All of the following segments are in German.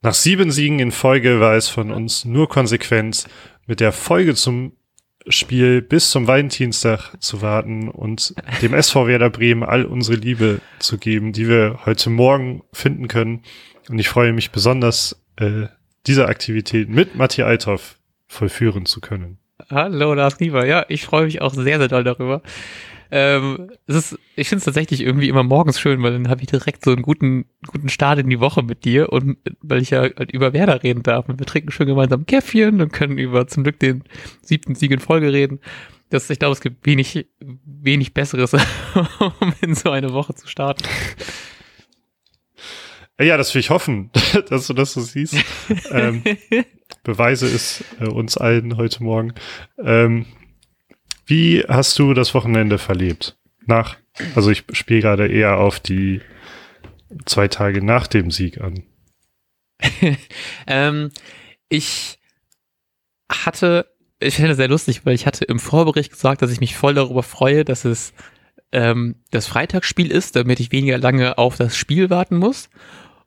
Nach sieben Siegen in Folge war es von uns nur konsequent, mit der Folge zum Spiel bis zum Valentinstag zu warten und dem SV Werder Bremen all unsere Liebe zu geben, die wir heute Morgen finden können. Und ich freue mich besonders, äh, diese Aktivität mit Matti Althoff vollführen zu können. Hallo Lars Lieber, ja, ich freue mich auch sehr, sehr doll darüber. Ähm, es ist, ich finde es tatsächlich irgendwie immer morgens schön, weil dann habe ich direkt so einen guten, guten Start in die Woche mit dir und weil ich ja halt über Werder reden darf. Und wir trinken schön gemeinsam Käffchen und können über zum Glück den siebten Sieg in Folge reden. Das, ich glaube, es gibt wenig, wenig Besseres, um in so eine Woche zu starten. Ja, das will ich hoffen, dass du das so siehst. ähm, beweise es äh, uns allen heute Morgen. Ähm, wie hast du das Wochenende verlebt? Nach, also ich spiele gerade eher auf die zwei Tage nach dem Sieg an. ähm, ich hatte, ich finde das sehr lustig, weil ich hatte im Vorbericht gesagt, dass ich mich voll darüber freue, dass es ähm, das Freitagsspiel ist, damit ich weniger lange auf das Spiel warten muss.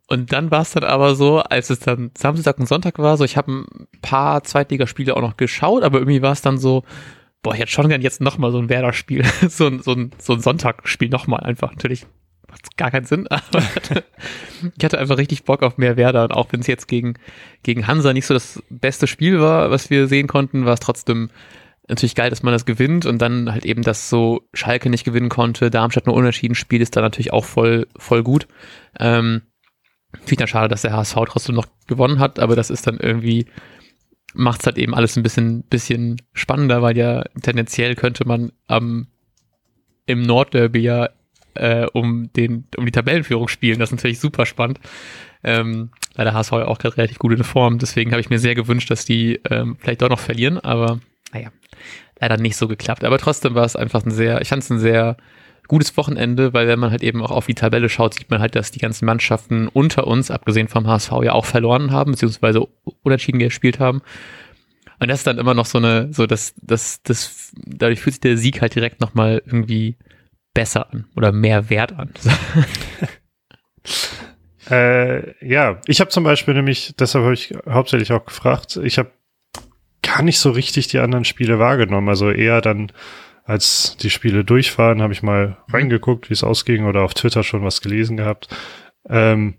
Und dann war es dann aber so, als es dann Samstag und Sonntag war, so ich habe ein paar Zweitligaspiele auch noch geschaut, aber irgendwie war es dann so, boah, ich hätte schon gern jetzt nochmal so ein Werder-Spiel, so ein, so ein, so ein Sonntagspiel nochmal einfach. Natürlich macht gar keinen Sinn, aber ich hatte, einfach richtig Bock auf mehr Werder und auch wenn es jetzt gegen, gegen Hansa nicht so das beste Spiel war, was wir sehen konnten, war es trotzdem natürlich geil, dass man das gewinnt und dann halt eben, dass so Schalke nicht gewinnen konnte, Darmstadt nur unentschieden spielt, ist dann natürlich auch voll, voll gut. Ähm, Finde ich dann schade, dass der HSV trotzdem noch gewonnen hat, aber das ist dann irgendwie macht es halt eben alles ein bisschen, bisschen spannender, weil ja tendenziell könnte man am im Nordderby ja äh, um den um die Tabellenführung spielen. Das ist natürlich super spannend. Ähm, weil der HSV auch gerade relativ gut in Form. Deswegen habe ich mir sehr gewünscht, dass die ähm, vielleicht doch noch verlieren. Aber naja, leider nicht so geklappt. Aber trotzdem war es einfach ein sehr, ich fand es ein sehr gutes Wochenende, weil wenn man halt eben auch auf die Tabelle schaut, sieht man halt, dass die ganzen Mannschaften unter uns, abgesehen vom HSV, ja auch verloren haben, beziehungsweise unentschieden gespielt haben. Und das ist dann immer noch so eine, so das, das, das, dadurch fühlt sich der Sieg halt direkt nochmal irgendwie besser an oder mehr Wert an. äh, ja, ich habe zum Beispiel nämlich, deshalb habe ich hauptsächlich auch gefragt, ich habe gar nicht so richtig die anderen Spiele wahrgenommen, also eher dann als die Spiele durch waren, habe ich mal mhm. reingeguckt, wie es ausging oder auf Twitter schon was gelesen gehabt. Ähm,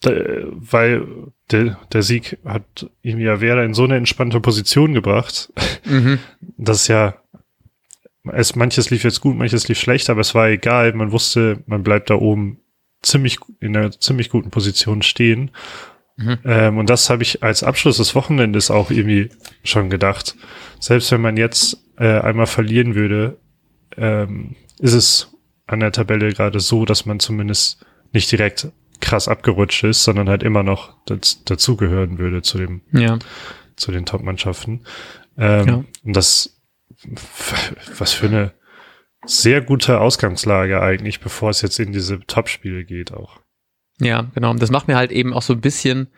da, weil der, der Sieg hat ja Werder in so eine entspannte Position gebracht. Mhm. Das ist ja, es, manches lief jetzt gut, manches lief schlecht, aber es war egal. Man wusste, man bleibt da oben ziemlich in einer ziemlich guten Position stehen. Mhm. Ähm, und das habe ich als Abschluss des Wochenendes auch irgendwie schon gedacht selbst wenn man jetzt äh, einmal verlieren würde, ähm, ist es an der Tabelle gerade so, dass man zumindest nicht direkt krass abgerutscht ist, sondern halt immer noch dazugehören würde zu dem, ja. zu den Top-Mannschaften. Ähm, ja. Und das, was für eine sehr gute Ausgangslage eigentlich, bevor es jetzt in diese Top-Spiele geht auch. Ja, genau. Und das macht mir halt eben auch so ein bisschen,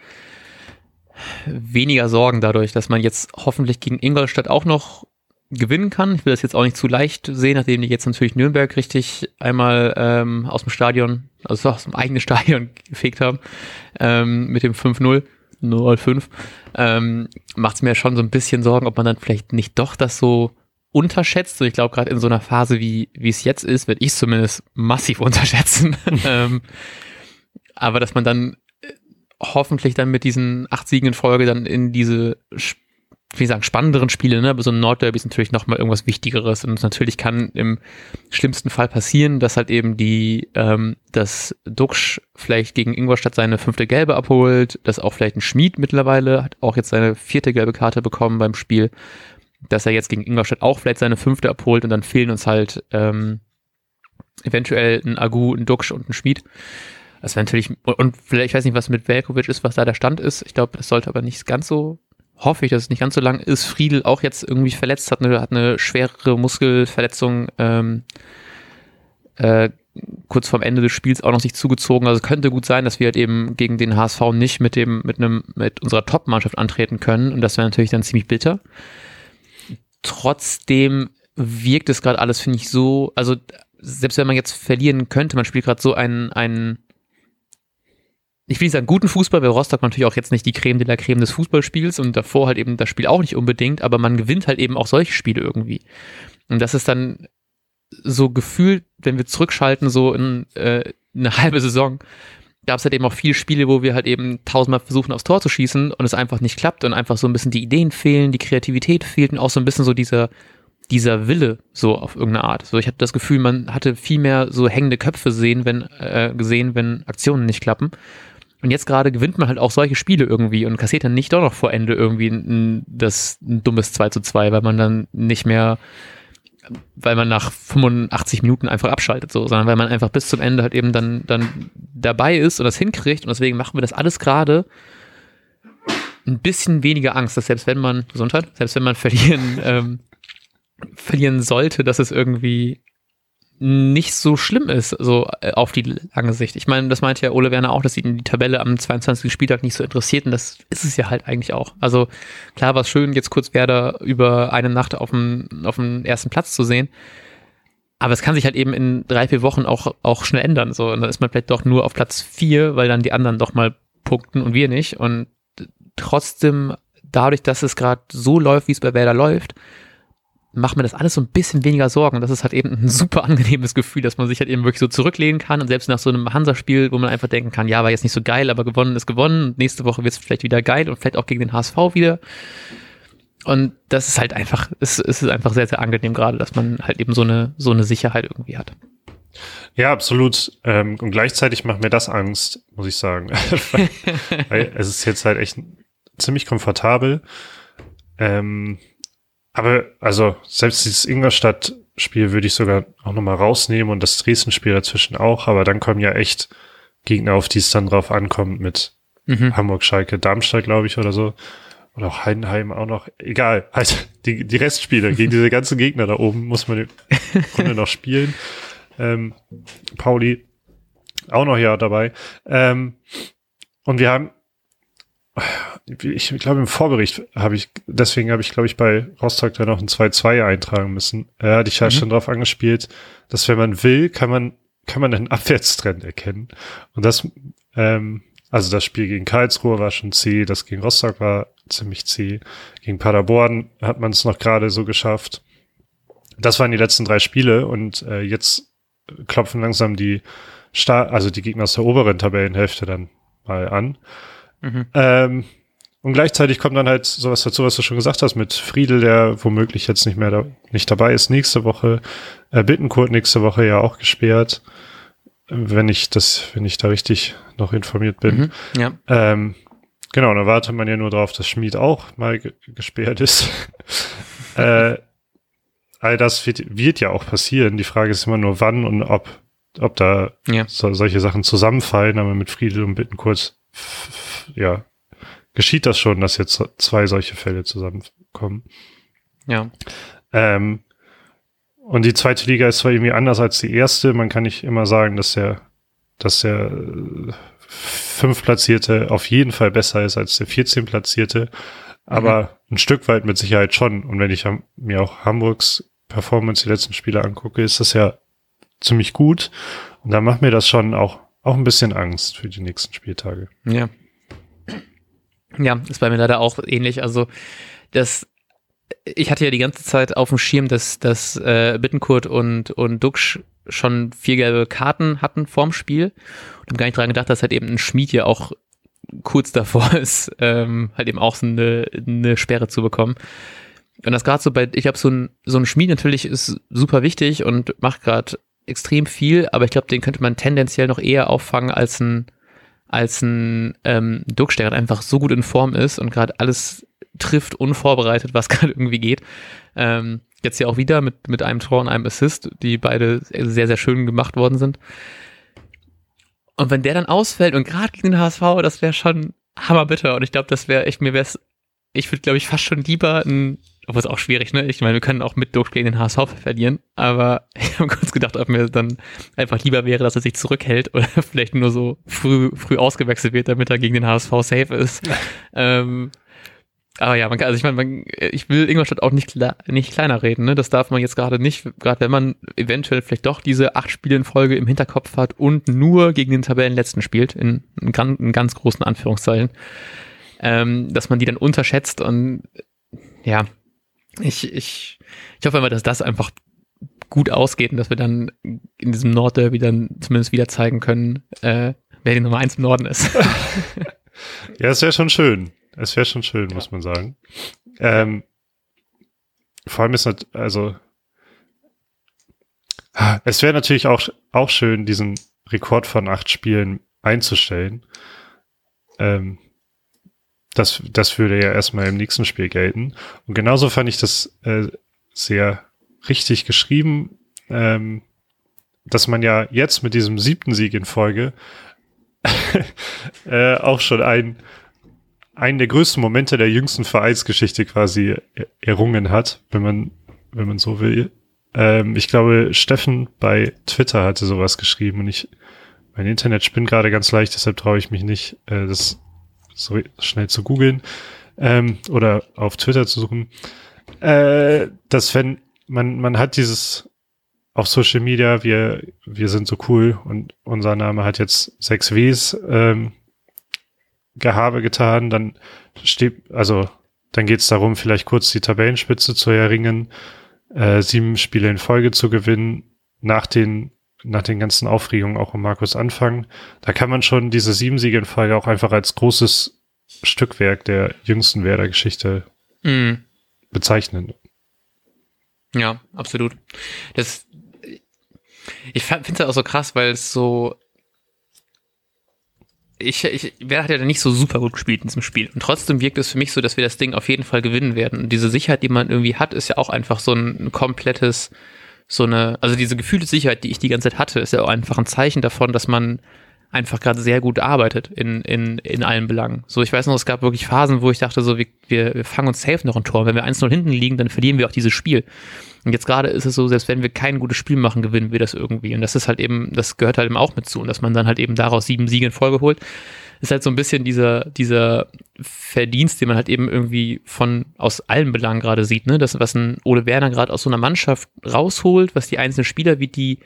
weniger Sorgen dadurch, dass man jetzt hoffentlich gegen Ingolstadt auch noch gewinnen kann. Ich will das jetzt auch nicht zu leicht sehen, nachdem die jetzt natürlich Nürnberg richtig einmal ähm, aus dem Stadion, also aus dem eigenen Stadion gefegt haben, ähm, mit dem 5-0. 0-5, ähm, macht es mir schon so ein bisschen Sorgen, ob man dann vielleicht nicht doch das so unterschätzt. Und ich glaube, gerade in so einer Phase, wie wie es jetzt ist, werde ich es zumindest massiv unterschätzen. ähm, aber dass man dann hoffentlich dann mit diesen acht Siegen in Folge dann in diese, wie sagen, spannenderen Spiele, ne? Aber so ein Nordderby ist natürlich nochmal irgendwas Wichtigeres. Und natürlich kann im schlimmsten Fall passieren, dass halt eben die, ähm, dass Duxch vielleicht gegen Ingolstadt seine fünfte Gelbe abholt, dass auch vielleicht ein Schmied mittlerweile hat auch jetzt seine vierte gelbe Karte bekommen beim Spiel, dass er jetzt gegen Ingolstadt auch vielleicht seine fünfte abholt und dann fehlen uns halt ähm, eventuell ein Agu, ein Duxch und ein Schmied. Das wäre natürlich, und vielleicht, ich weiß nicht, was mit Velkovic ist, was da der Stand ist. Ich glaube, das sollte aber nicht ganz so, hoffe ich, dass es nicht ganz so lang ist. Friedel auch jetzt irgendwie verletzt, hat eine, hat eine schwerere Muskelverletzung, ähm, äh, kurz vorm Ende des Spiels auch noch sich zugezogen. Also könnte gut sein, dass wir halt eben gegen den HSV nicht mit dem, mit einem, mit unserer Top-Mannschaft antreten können. Und das wäre natürlich dann ziemlich bitter. Trotzdem wirkt es gerade alles, finde ich, so, also selbst wenn man jetzt verlieren könnte, man spielt gerade so einen, einen ich will nicht sagen guten Fußball, weil Rostock natürlich auch jetzt nicht die Creme de la Creme des Fußballspiels und davor halt eben das Spiel auch nicht unbedingt, aber man gewinnt halt eben auch solche Spiele irgendwie. Und das ist dann so gefühlt, wenn wir zurückschalten, so in äh, eine halbe Saison, gab es halt eben auch viele Spiele, wo wir halt eben tausendmal versuchen, aufs Tor zu schießen und es einfach nicht klappt und einfach so ein bisschen die Ideen fehlen, die Kreativität fehlt und auch so ein bisschen so dieser, dieser Wille so auf irgendeine Art. So, ich hatte das Gefühl, man hatte viel mehr so hängende Köpfe sehen, wenn, äh, gesehen, wenn Aktionen nicht klappen. Und jetzt gerade gewinnt man halt auch solche Spiele irgendwie und kassiert dann nicht doch noch vor Ende irgendwie ein, das ein dummes 2 zu 2, weil man dann nicht mehr weil man nach 85 Minuten einfach abschaltet, so, sondern weil man einfach bis zum Ende halt eben dann, dann dabei ist und das hinkriegt. Und deswegen machen wir das alles gerade ein bisschen weniger Angst, dass selbst wenn man, Gesundheit, selbst wenn man verlieren, ähm, verlieren sollte, dass es irgendwie nicht so schlimm ist, so äh, auf die lange Sicht. Ich meine, das meinte ja Ole Werner auch, dass ihn die Tabelle am 22. Spieltag nicht so interessiert und das ist es ja halt eigentlich auch. Also klar war es schön, jetzt kurz Werder über eine Nacht auf dem, auf dem ersten Platz zu sehen. Aber es kann sich halt eben in drei, vier Wochen auch, auch schnell ändern. So, und dann ist man vielleicht doch nur auf Platz vier, weil dann die anderen doch mal punkten und wir nicht. Und trotzdem, dadurch, dass es gerade so läuft, wie es bei Werder läuft, macht mir das alles so ein bisschen weniger Sorgen. Das ist halt eben ein super angenehmes Gefühl, dass man sich halt eben wirklich so zurücklehnen kann und selbst nach so einem Hansa-Spiel, wo man einfach denken kann, ja, war jetzt nicht so geil, aber gewonnen ist gewonnen. Nächste Woche wird es vielleicht wieder geil und vielleicht auch gegen den HSV wieder. Und das ist halt einfach, es, es ist einfach sehr, sehr angenehm gerade, dass man halt eben so eine, so eine Sicherheit irgendwie hat. Ja, absolut. Ähm, und gleichzeitig macht mir das Angst, muss ich sagen. weil, weil es ist jetzt halt echt ziemlich komfortabel. Ähm, aber also selbst dieses Ingolstadt-Spiel würde ich sogar auch nochmal rausnehmen und das Dresden-Spiel dazwischen auch, aber dann kommen ja echt Gegner, auf die es dann drauf ankommt mit mhm. Hamburg, Schalke, Darmstadt, glaube ich, oder so. Oder auch Heidenheim auch noch. Egal. Halt, die, die Restspiele gegen diese ganzen Gegner da oben muss man im Grunde noch spielen. Ähm, Pauli auch noch ja dabei. Ähm, und wir haben ich glaube im Vorbericht habe ich, deswegen habe ich glaube ich bei Rostock da noch ein 2-2 eintragen müssen. Er hatte ich ja mhm. schon drauf angespielt, dass wenn man will, kann man, kann man einen Abwärtstrend erkennen. Und das, ähm, also das Spiel gegen Karlsruhe war schon C, das gegen Rostock war ziemlich C. Gegen Paderborn hat man es noch gerade so geschafft. Das waren die letzten drei Spiele und äh, jetzt klopfen langsam die Star also die Gegner aus der oberen Tabellenhälfte dann mal an. Mhm. Ähm, und gleichzeitig kommt dann halt sowas dazu, was du schon gesagt hast, mit Friedel, der womöglich jetzt nicht mehr da, nicht dabei ist nächste Woche. Äh, Bittenkurt nächste Woche ja auch gesperrt. Wenn ich das, wenn ich da richtig noch informiert bin. Mhm, ja. Ähm, genau, da wartet man ja nur drauf, dass Schmied auch mal gesperrt ist. äh, all das wird, wird ja auch passieren. Die Frage ist immer nur, wann und ob, ob da ja. so, solche Sachen zusammenfallen, aber mit Friedel und Bittenkurt ja, geschieht das schon, dass jetzt zwei solche Fälle zusammenkommen. Ja. Ähm, und die zweite Liga ist zwar irgendwie anders als die erste. Man kann nicht immer sagen, dass der, dass der äh, fünf Platzierte auf jeden Fall besser ist als der 14 Platzierte. Aber mhm. ein Stück weit mit Sicherheit schon. Und wenn ich mir auch Hamburgs Performance die letzten Spiele angucke, ist das ja ziemlich gut. Und da macht mir das schon auch, auch ein bisschen Angst für die nächsten Spieltage. Ja, ja, ist bei mir leider auch ähnlich. Also das, ich hatte ja die ganze Zeit auf dem Schirm, dass, dass äh, Bittenkurt und, und Duxch schon vier gelbe Karten hatten vorm Spiel und habe gar nicht dran gedacht, dass halt eben ein Schmied ja auch kurz davor ist, ähm, halt eben auch so eine, eine Sperre zu bekommen. Und das gerade so bei, ich glaube, so ein, so ein Schmied natürlich ist super wichtig und macht gerade extrem viel, aber ich glaube, den könnte man tendenziell noch eher auffangen als ein als ein ähm, Duck, der einfach so gut in Form ist und gerade alles trifft, unvorbereitet, was gerade irgendwie geht. Ähm, jetzt ja auch wieder mit, mit einem Tor und einem Assist, die beide sehr, sehr schön gemacht worden sind. Und wenn der dann ausfällt und gerade gegen den HSV, das wäre schon hammerbitter. Und ich glaube, das wäre echt, mir wäre es, ich würde, glaube ich, fast schon lieber ein obwohl es auch schwierig, ne? Ich meine, wir können auch mit Durchgehen den HSV verlieren, aber ich habe kurz gedacht, ob mir dann einfach lieber wäre, dass er sich zurückhält oder vielleicht nur so früh, früh ausgewechselt wird, damit er gegen den HSV safe ist. ähm, Aber ja, man kann, also ich meine, man, ich will Ingolstadt auch nicht, nicht kleiner reden, ne? Das darf man jetzt gerade nicht, gerade wenn man eventuell vielleicht doch diese acht Spiele in Folge im Hinterkopf hat und nur gegen den Tabellenletzten spielt, in, in, in ganz großen Anführungszeichen, ähm, dass man die dann unterschätzt und ja, ich, ich, ich hoffe immer, dass das einfach gut ausgeht und dass wir dann in diesem Nordderby dann zumindest wieder zeigen können, äh, wer die Nummer eins im Norden ist. ja, es wäre schon schön. Es wäre schon schön, ja. muss man sagen. Ähm, vor allem ist das, also es wäre natürlich auch, auch schön, diesen Rekord von acht Spielen einzustellen. Ähm, das, das würde ja erstmal im nächsten Spiel gelten. Und genauso fand ich das äh, sehr richtig geschrieben, ähm, dass man ja jetzt mit diesem siebten Sieg in Folge äh, auch schon ein, einen der größten Momente der jüngsten Vereinsgeschichte quasi errungen hat, wenn man, wenn man so will. Ähm, ich glaube, Steffen bei Twitter hatte sowas geschrieben und ich, mein Internet spinnt gerade ganz leicht, deshalb traue ich mich nicht, äh, das so schnell zu googeln ähm, oder auf Twitter zu suchen, äh, dass wenn man, man hat dieses auf Social Media, wir, wir sind so cool und unser Name hat jetzt sechs Ws ähm, Gehabe getan, dann steht, also dann geht es darum, vielleicht kurz die Tabellenspitze zu erringen, äh, sieben Spiele in Folge zu gewinnen, nach den, nach den ganzen Aufregungen auch um Markus Anfang. Da kann man schon diese sieben Siege in Folge auch einfach als großes Stückwerk der jüngsten Werder-Geschichte mm. bezeichnen. Ja, absolut. Das, ich finde es ja auch so krass, weil es so, ich, ich, wer hat ja nicht so super gut gespielt in diesem Spiel. Und trotzdem wirkt es für mich so, dass wir das Ding auf jeden Fall gewinnen werden. Und diese Sicherheit, die man irgendwie hat, ist ja auch einfach so ein komplettes, so eine, also diese gefühlte Sicherheit, die ich die ganze Zeit hatte, ist ja auch einfach ein Zeichen davon, dass man einfach gerade sehr gut arbeitet in, in, in allen Belangen. So, ich weiß noch, es gab wirklich Phasen, wo ich dachte, so, wir, wir, fangen uns safe noch ein Tor. Wenn wir 1-0 hinten liegen, dann verlieren wir auch dieses Spiel. Und jetzt gerade ist es so, selbst wenn wir kein gutes Spiel machen, gewinnen wir das irgendwie. Und das ist halt eben, das gehört halt eben auch mit zu. Und dass man dann halt eben daraus sieben Siege in Folge holt, ist halt so ein bisschen dieser, dieser Verdienst, den man halt eben irgendwie von, aus allen Belangen gerade sieht, ne? Das, was ein Ole Werner gerade aus so einer Mannschaft rausholt, was die einzelnen Spieler, wie die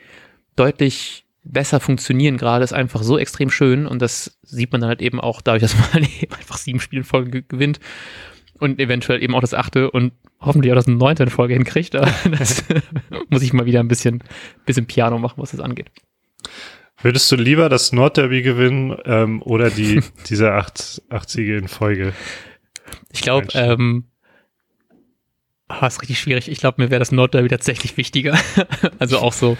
deutlich besser funktionieren gerade, ist einfach so extrem schön und das sieht man dann halt eben auch dadurch, dass man eben einfach sieben Spiele in Folge gewinnt und eventuell eben auch das achte und hoffentlich auch das neunte in Folge hinkriegt. Das muss ich mal wieder ein bisschen, bisschen Piano machen, was das angeht. Würdest du lieber das Nordderby gewinnen ähm, oder die diese acht, acht Siege in Folge? Ich glaube, ähm, oh, ist richtig schwierig. Ich glaube, mir wäre das Nordderby tatsächlich wichtiger. also auch so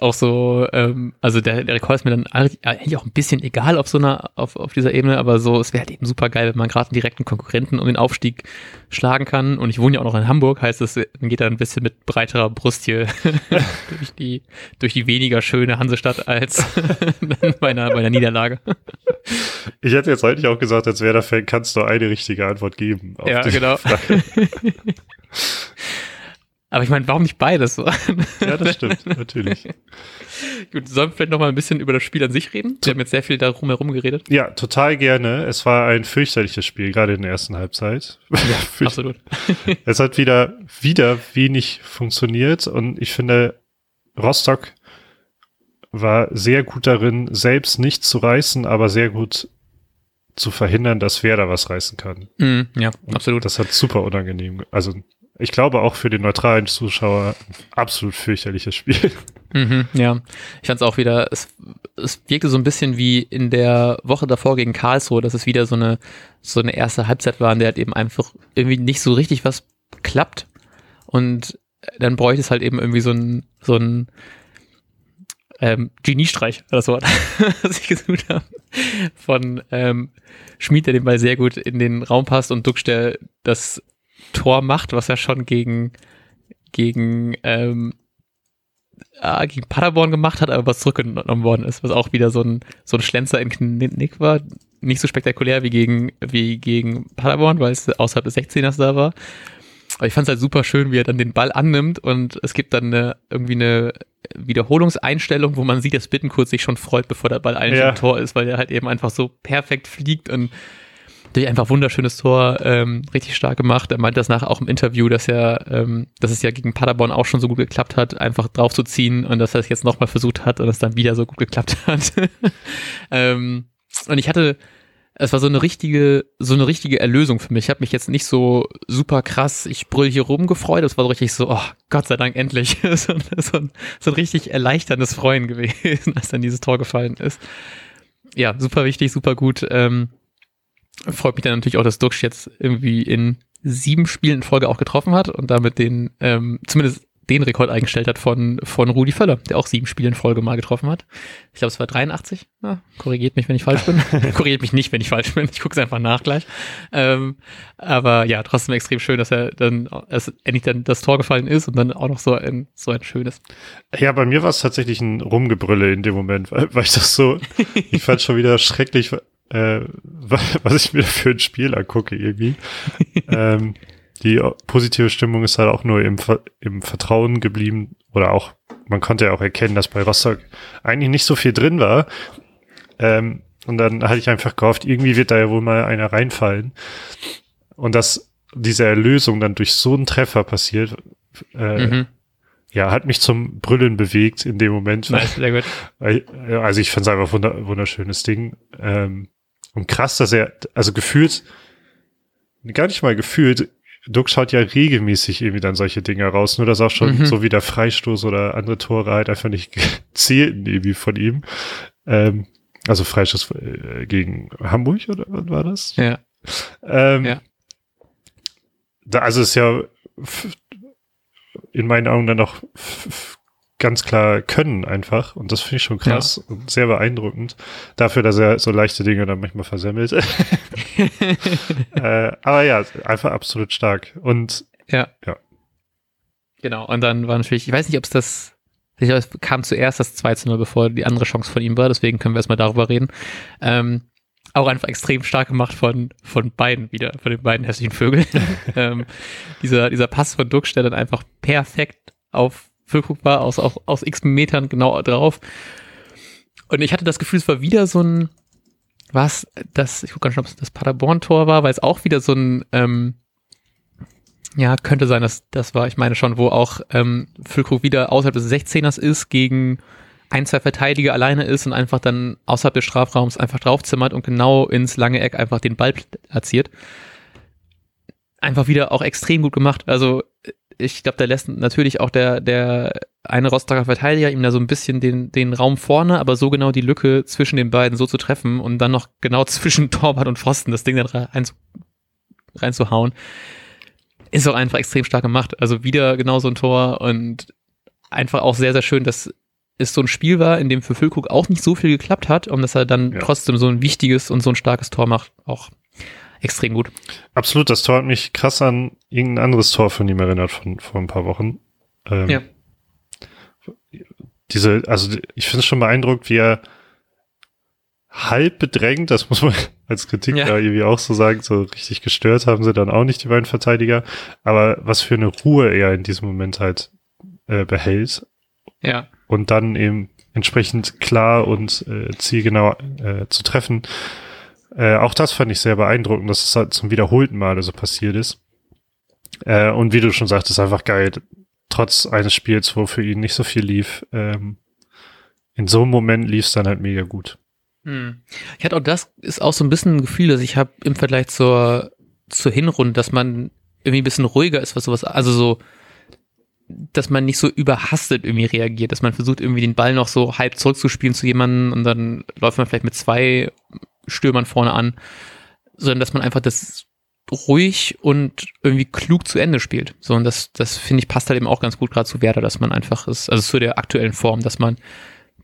auch so, ähm, also der, der Rekord ist mir dann eigentlich auch ein bisschen egal auf so einer, auf, auf dieser Ebene, aber so, es wäre halt eben super geil, wenn man gerade einen direkten Konkurrenten um den Aufstieg schlagen kann. Und ich wohne ja auch noch in Hamburg, heißt es, man geht da ein bisschen mit breiterer Brust hier durch die, durch die weniger schöne Hansestadt als bei einer, bei einer Niederlage. Ich hätte jetzt eigentlich auch gesagt, als Werder-Fan kannst du eine richtige Antwort geben. ja, genau. Aber ich meine, warum nicht beides? ja, das stimmt, natürlich. Gut, sollen wir vielleicht noch mal ein bisschen über das Spiel an sich reden? Wir haben jetzt sehr viel darum herum geredet. Ja, total gerne. Es war ein fürchterliches Spiel, gerade in der ersten Halbzeit. Ja, absolut. es hat wieder, wieder wenig funktioniert und ich finde, Rostock war sehr gut darin, selbst nicht zu reißen, aber sehr gut zu verhindern, dass wer da was reißen kann. Mm, ja, und absolut. Das hat super unangenehm, also ich glaube auch für den neutralen Zuschauer absolut fürchterliches Spiel. Mhm, ja, ich fand es auch wieder, es, es wirkte so ein bisschen wie in der Woche davor gegen Karlsruhe, dass es wieder so eine, so eine erste Halbzeit war, in der halt eben einfach irgendwie nicht so richtig was klappt. Und dann bräuchte es halt eben irgendwie so ein, so ein ähm, Geniestreich, das Wort, was ich gesucht habe, von ähm, Schmied, der den Ball sehr gut in den Raum passt und Duxch, der das Tor macht, was er schon gegen, gegen, ähm, äh, gegen Paderborn gemacht hat, aber was zurückgenommen worden ist, was auch wieder so ein, so ein Schlenzer in Knick war. Nicht so spektakulär wie gegen, wie gegen Paderborn, weil es außerhalb des 16ers da war. Aber ich fand es halt super schön, wie er dann den Ball annimmt und es gibt dann eine, irgendwie eine Wiederholungseinstellung, wo man sieht, dass Bittenkurt sich schon freut, bevor der Ball eigentlich ja. im Tor ist, weil er halt eben einfach so perfekt fliegt und Durch einfach wunderschönes Tor, ähm, richtig stark gemacht. Er meinte das nachher auch im Interview, dass er, ähm, dass es ja gegen Paderborn auch schon so gut geklappt hat, einfach draufzuziehen und dass er es jetzt nochmal versucht hat und es dann wieder so gut geklappt hat. ähm, und ich hatte, es war so eine richtige, so eine richtige Erlösung für mich. Ich habe mich jetzt nicht so super krass, ich brüll hier rum gefreut. Es war so richtig so, oh Gott sei Dank endlich. so, so, ein, so ein richtig erleichterndes Freuen gewesen, als dann dieses Tor gefallen ist. Ja, super wichtig, super gut. Ähm, freut mich dann natürlich auch, dass Duxch jetzt irgendwie in sieben Spielen in Folge auch getroffen hat und damit den, ähm, zumindest den Rekord eingestellt hat von, von Rudi Völler, der auch sieben Spiele in Folge mal getroffen hat. Ich glaube, es war 83. Na, korrigiert mich, wenn ich falsch bin. korrigiert mich nicht, wenn ich falsch bin. Ich gucke es einfach nach gleich. Ähm, aber ja, trotzdem extrem schön, dass er dann dass endlich dann das Tor gefallen ist und dann auch noch so ein, so ein schönes. Ja, bei mir war es tatsächlich ein Rumgebrülle in dem Moment, weil, weil ich das so, ich fand schon wieder schrecklich, äh, was ich mir für ein Spiel angucke irgendwie. ähm, die positive Stimmung ist halt auch nur im, im Vertrauen geblieben oder auch, man konnte ja auch erkennen, dass bei Rostock eigentlich nicht so viel drin war. Ähm, und dann hatte ich einfach gehofft, irgendwie wird da ja wohl mal einer reinfallen. Und dass diese Erlösung dann durch so einen Treffer passiert, äh, mhm. ja, hat mich zum Brüllen bewegt in dem Moment. Nice, sehr gut. Also ich fand es einfach wunder, wunderschönes Ding. Ähm, und krass, dass er, also gefühlt, gar nicht mal gefühlt, Duck schaut ja regelmäßig irgendwie dann solche Dinge raus, nur dass auch schon mhm. so wie der Freistoß oder andere Tore halt einfach nicht zählten irgendwie von ihm. Ähm, also Freistoß äh, gegen Hamburg oder was war das? Ja. Ähm, ja. Da, also ist ja in meinen Augen dann auch ganz klar können einfach. Und das finde ich schon krass ja. und sehr beeindruckend. Dafür, dass er so leichte Dinge dann manchmal versemmelt. äh, aber ja, einfach absolut stark. Und ja. ja. Genau. Und dann war natürlich, ich weiß nicht, ob es das, ich glaube, es kam zuerst das 2 zu 0, bevor die andere Chance von ihm war. Deswegen können wir erstmal darüber reden. Ähm, auch einfach extrem stark gemacht von, von beiden wieder, von den beiden hässlichen Vögeln. ähm, dieser, dieser Pass von Duck stellt dann einfach perfekt auf War, aus, aus, aus x Metern genau drauf. Und ich hatte das Gefühl, es war wieder so ein, was, das, ich gucke gar nicht, ob es das Paderborn-Tor war, weil es auch wieder so ein, ähm, ja, könnte sein, dass das war, ich meine schon, wo auch ähm, Füllkrug wieder außerhalb des 16ers ist, gegen ein, zwei Verteidiger alleine ist und einfach dann außerhalb des Strafraums einfach draufzimmert und genau ins lange Eck einfach den Ball platziert. Einfach wieder auch extrem gut gemacht. Also ich glaube, da lässt natürlich auch der, der eine Rostocker Verteidiger ihm da so ein bisschen den, den Raum vorne, aber so genau die Lücke zwischen den beiden so zu treffen und dann noch genau zwischen Torwart und Pfosten das Ding dann rein, reinzuhauen, ist auch einfach extrem stark gemacht. Also wieder genau so ein Tor und einfach auch sehr, sehr schön, dass es so ein Spiel war, in dem für Füllkrug auch nicht so viel geklappt hat und dass er dann ja. trotzdem so ein wichtiges und so ein starkes Tor macht. Auch extrem gut. Absolut, das Tor hat mich krass an irgendein anderes Tor von ihm erinnert von vor ein paar Wochen. Ähm, ja. Diese, also ich finde es schon beeindruckt, wie er halb bedrängt, das muss man als Kritik ja. da irgendwie auch so sagen, so richtig gestört haben sie dann auch nicht die beiden Verteidiger, aber was für eine Ruhe er in diesem Moment halt äh, behält. Ja. Und dann eben entsprechend klar und äh, zielgenau äh, zu treffen. Äh, auch das fand ich sehr beeindruckend, dass es halt zum wiederholten Male so passiert ist. Äh, und wie du schon sagtest, einfach geil, trotz eines Spiels, wo für ihn nicht so viel lief, ähm, in so einem Moment lief es dann halt mega gut. Hm. Ich hatte auch das ist auch so ein bisschen ein Gefühl, dass ich habe im Vergleich zur zur Hinrunde, dass man irgendwie ein bisschen ruhiger ist, was sowas, also so, dass man nicht so überhastet irgendwie reagiert, dass man versucht irgendwie den Ball noch so halb zurückzuspielen zu jemandem und dann läuft man vielleicht mit zwei Stürmern vorne an, sondern dass man einfach das ruhig und irgendwie klug zu Ende spielt. So, und das, das finde ich passt halt eben auch ganz gut gerade zu Werder, dass man einfach ist, also zu der aktuellen Form, dass man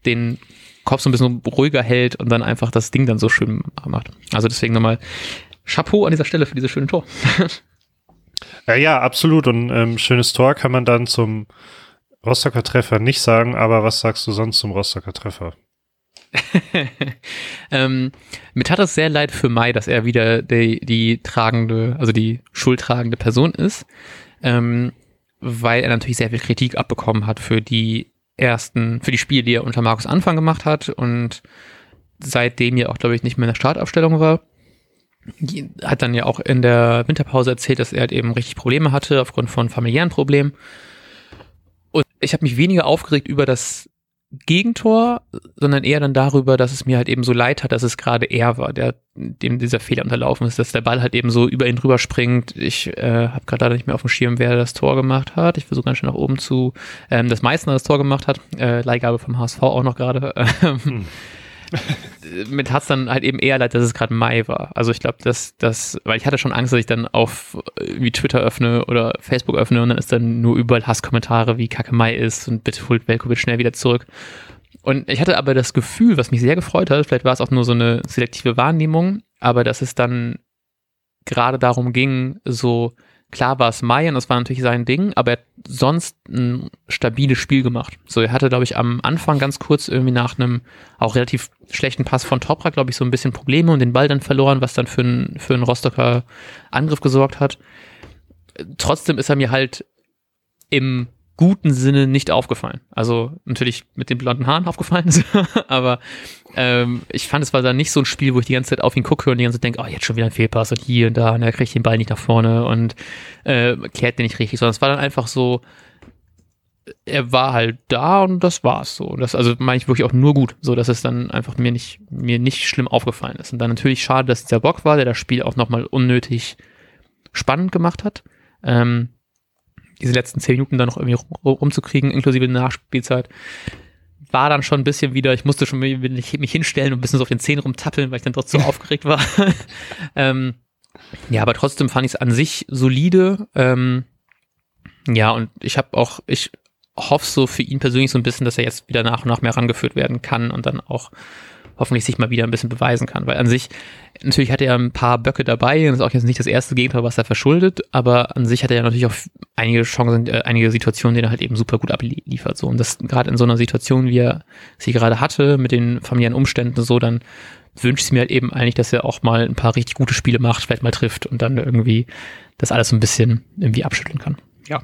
den Kopf so ein bisschen ruhiger hält und dann einfach das Ding dann so schön macht. Also deswegen nochmal Chapeau an dieser Stelle für dieses schöne Tor. ja, ja, absolut. Und ähm, schönes Tor kann man dann zum Rostocker Treffer nicht sagen, aber was sagst du sonst zum Rostocker Treffer? ähm, mir tat es sehr leid für Mai, dass er wieder die, die tragende, also die schuldtragende Person ist, ähm, weil er natürlich sehr viel Kritik abbekommen hat für die ersten, für die Spiele, die er unter Markus Anfang gemacht hat und seitdem ja auch, glaube ich, nicht mehr in der Startaufstellung war. hat dann ja auch in der Winterpause erzählt, dass er halt eben richtig Probleme hatte aufgrund von familiären Problemen. Und ich habe mich weniger aufgeregt über das Gegentor, sondern eher dann darüber, dass es mir halt eben so leid hat, dass es gerade er war, der dem dieser Fehler unterlaufen ist, dass der Ball halt eben so über ihn drüber springt. Ich äh, habe gerade leider nicht mehr auf dem Schirm, wer das Tor gemacht hat. Ich versuche ganz schön nach oben zu, ähm, dass Meißner das Tor gemacht hat. Äh, Leihgabe vom HSV auch noch gerade. hm. mit hat's dann halt eben eher leid, dass es gerade Mai war. Also ich glaube, dass das, weil ich hatte schon Angst, dass ich dann auf wie Twitter öffne oder Facebook öffne und dann ist dann nur überall Hasskommentare, wie Kacke Mai ist und bitte holt Velkovic schnell wieder zurück. Und ich hatte aber das Gefühl, was mich sehr gefreut hat, vielleicht war es auch nur so eine selektive Wahrnehmung, aber dass es dann gerade darum ging, so Klar war es Mai und das war natürlich sein Ding, aber er hat sonst ein stabiles Spiel gemacht. So, er hatte, glaube ich, am Anfang ganz kurz irgendwie nach einem auch relativ schlechten Pass von Toprak, glaube ich, so ein bisschen Probleme und den Ball dann verloren, was dann für, ein, für einen Rostocker Angriff gesorgt hat. Trotzdem ist er mir halt im guten Sinne nicht aufgefallen. Also natürlich mit den blonden Haaren aufgefallen, aber ähm, ich fand, es war dann nicht so ein Spiel, wo ich die ganze Zeit auf ihn gucke und die ganze Zeit denke, oh, jetzt schon wieder ein Fehlpass und hier und da und er kriegt den Ball nicht nach vorne und äh, klärt den nicht richtig, sondern es war dann einfach so, er war halt da und das war's so. Das also meine ich wirklich auch nur gut, so dass es dann einfach mir nicht mir nicht schlimm aufgefallen ist. Und dann natürlich schade, dass dieser Bock war, der das Spiel auch nochmal unnötig spannend gemacht hat. Ähm, diese letzten zehn Minuten dann noch irgendwie rumzukriegen, inklusive Nachspielzeit, war dann schon ein bisschen wieder, ich musste schon mich, mich hinstellen und ein bisschen so auf den Zähnen rumtappeln, weil ich dann trotzdem so aufgeregt war. ähm, ja, aber trotzdem fand ich es an sich solide. Ähm, ja, und ich habe auch, ich hoffe so für ihn persönlich so ein bisschen, dass er jetzt wieder nach und nach mehr rangeführt werden kann und dann auch hoffentlich sich mal wieder ein bisschen beweisen kann. Weil an sich, natürlich hat er ein paar Böcke dabei und ist auch jetzt nicht das erste Gegenteil, was er verschuldet, aber an sich hat er ja natürlich auch einige Chancen, äh, einige Situationen, die er halt eben super gut abliefert. So. Und das gerade in so einer Situation, wie er sie gerade hatte, mit den familiären Umständen so, dann wünsche ich mir halt eben eigentlich, dass er auch mal ein paar richtig gute Spiele macht, vielleicht mal trifft und dann irgendwie das alles so ein bisschen irgendwie abschütteln kann. Ja.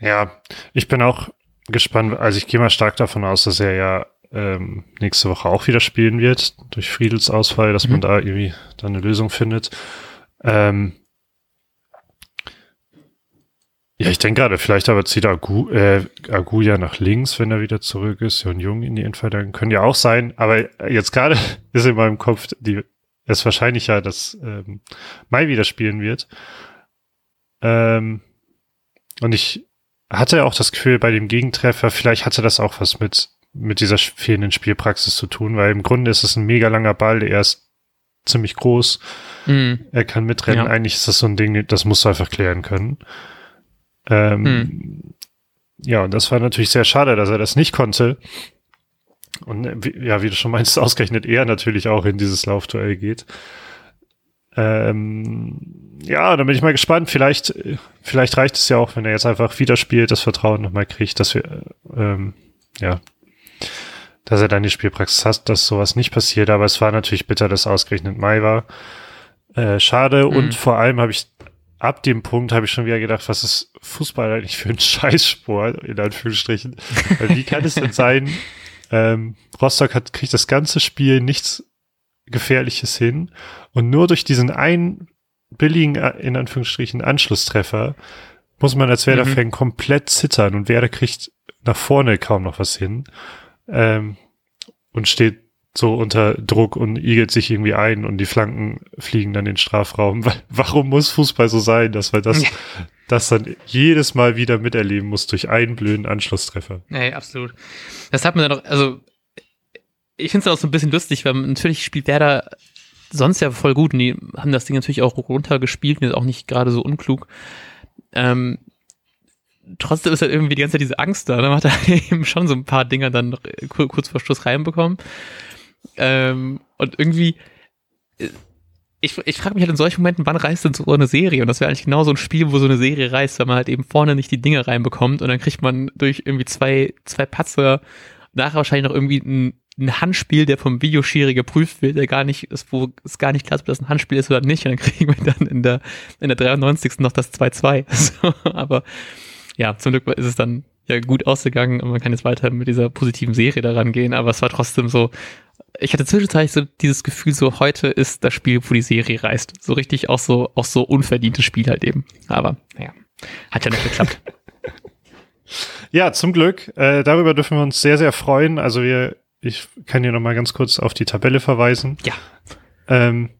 Ja, ich bin auch gespannt, also ich gehe mal stark davon aus, dass er ja ähm, nächste Woche auch wieder spielen wird, durch Friedels Ausfall, dass mhm. man da irgendwie dann eine Lösung findet. Ähm, ja, ich denke gerade, vielleicht aber zieht Agu, äh, Aguja nach links, wenn er wieder zurück ist und Jung in die Endverteidigung. Können ja auch sein, aber jetzt gerade ist in meinem Kopf, die ist wahrscheinlich ja, dass ähm, Mai wieder spielen wird. Ähm, und ich hatte auch das Gefühl bei dem Gegentreffer, vielleicht hatte das auch was mit mit dieser fehlenden Spielpraxis zu tun, weil im Grunde ist es ein mega langer Ball, er ist ziemlich groß, mm. er kann mitrennen. Ja. Eigentlich ist das so ein Ding, das musst du einfach klären können. Ähm, mm. Ja, und das war natürlich sehr schade, dass er das nicht konnte. Und äh, ja, wie du schon meinst, ausgerechnet er natürlich auch in dieses Laufduell geht. Ähm, ja, da bin ich mal gespannt. Vielleicht, vielleicht reicht es ja auch, wenn er jetzt einfach wieder spielt, das Vertrauen nochmal kriegt, dass wir, ähm, ja, dass er dann die Spielpraxis hat, dass sowas nicht passiert. Aber es war natürlich bitter, dass ausgerechnet Mai war. Äh, schade. Mhm. Und vor allem habe ich ab dem Punkt habe ich schon wieder gedacht, was ist Fußball eigentlich für ein Scheißsport, in Anführungsstrichen. Weil wie kann es denn sein, ähm, Rostock hat, kriegt das ganze Spiel nichts Gefährliches hin und nur durch diesen einen billigen, äh, in Anführungsstrichen, Anschlusstreffer muss man als Werder-Fan mhm. komplett zittern und Werder kriegt nach vorne kaum noch was hin ähm, und steht so unter Druck und igelt sich irgendwie ein und die Flanken fliegen dann in den Strafraum. Warum muss Fußball so sein, dass man das, das dann jedes Mal wieder miterleben muss durch einen blöden Anschlusstreffer? Nee, absolut. Das hat man dann auch, also ich finde es auch so ein bisschen lustig, weil natürlich spielt Werder sonst ja voll gut und die haben das Ding natürlich auch runtergespielt und ist auch nicht gerade so unklug. Ähm, trotzdem ist halt irgendwie die ganze Zeit diese Angst da. Dann ne? hat er eben schon so ein paar Dinger dann noch kurz vor Schluss reinbekommen. Ähm, und irgendwie, äh, ich, ich frage mich halt in solchen Momenten, wann reißt denn so eine Serie? Und das wäre eigentlich genau so ein Spiel, wo so eine Serie reißt, wenn man halt eben vorne nicht die Dinge reinbekommt und dann kriegt man durch irgendwie zwei, zwei Patzer nachher wahrscheinlich noch irgendwie ein, ein Handspiel, der vom Videoschiri geprüft wird, der gar nicht ist, wo es gar nicht klar ist, ob das ein Handspiel ist oder nicht. Und dann kriegen wir dann in der, in der 93. noch das 2-2. So, aber ja, zum Glück ist es dann ja gut ausgegangen und man kann jetzt weiter mit dieser positiven Serie daran gehen, aber es war trotzdem so, ich hatte zwischenzeitlich so dieses Gefühl, so heute ist das Spiel, wo die Serie reist. So richtig auch so, auch so unverdientes Spiel halt eben. Aber naja, hat ja nicht geklappt. ja, zum Glück. Äh, darüber dürfen wir uns sehr, sehr freuen. Also wir, ich kann hier nochmal ganz kurz auf die Tabelle verweisen. Ja. Ähm,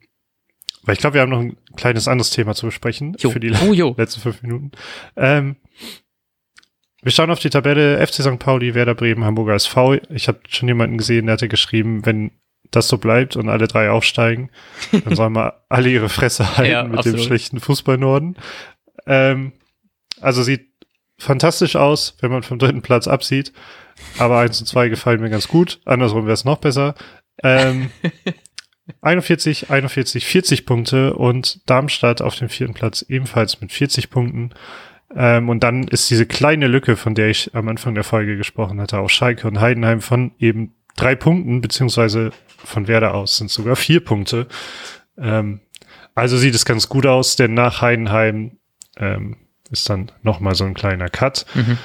weil ich glaube, wir haben noch ein kleines anderes Thema zu besprechen jo. für die oh, letzten fünf Minuten. Ähm, wir schauen auf die Tabelle FC St. Pauli, Werder Bremen, Hamburger SV. Ich habe schon jemanden gesehen, der hatte geschrieben, wenn das so bleibt und alle drei aufsteigen, dann sollen wir alle ihre Fresse halten ja, mit absolut. dem schlechten Fußballnorden. Ähm, also sieht fantastisch aus, wenn man vom dritten Platz absieht. Aber eins und zwei gefallen mir ganz gut. Andersrum wäre es noch besser. Ähm, 41, 41, 40 Punkte und Darmstadt auf dem vierten Platz ebenfalls mit 40 Punkten. Ähm, und dann ist diese kleine Lücke, von der ich am Anfang der Folge gesprochen hatte, auch Schalke und Heidenheim von eben drei Punkten, beziehungsweise von Werder aus sind sogar vier Punkte. Ähm, also sieht es ganz gut aus, denn nach Heidenheim ähm, ist dann nochmal so ein kleiner Cut. Mhm.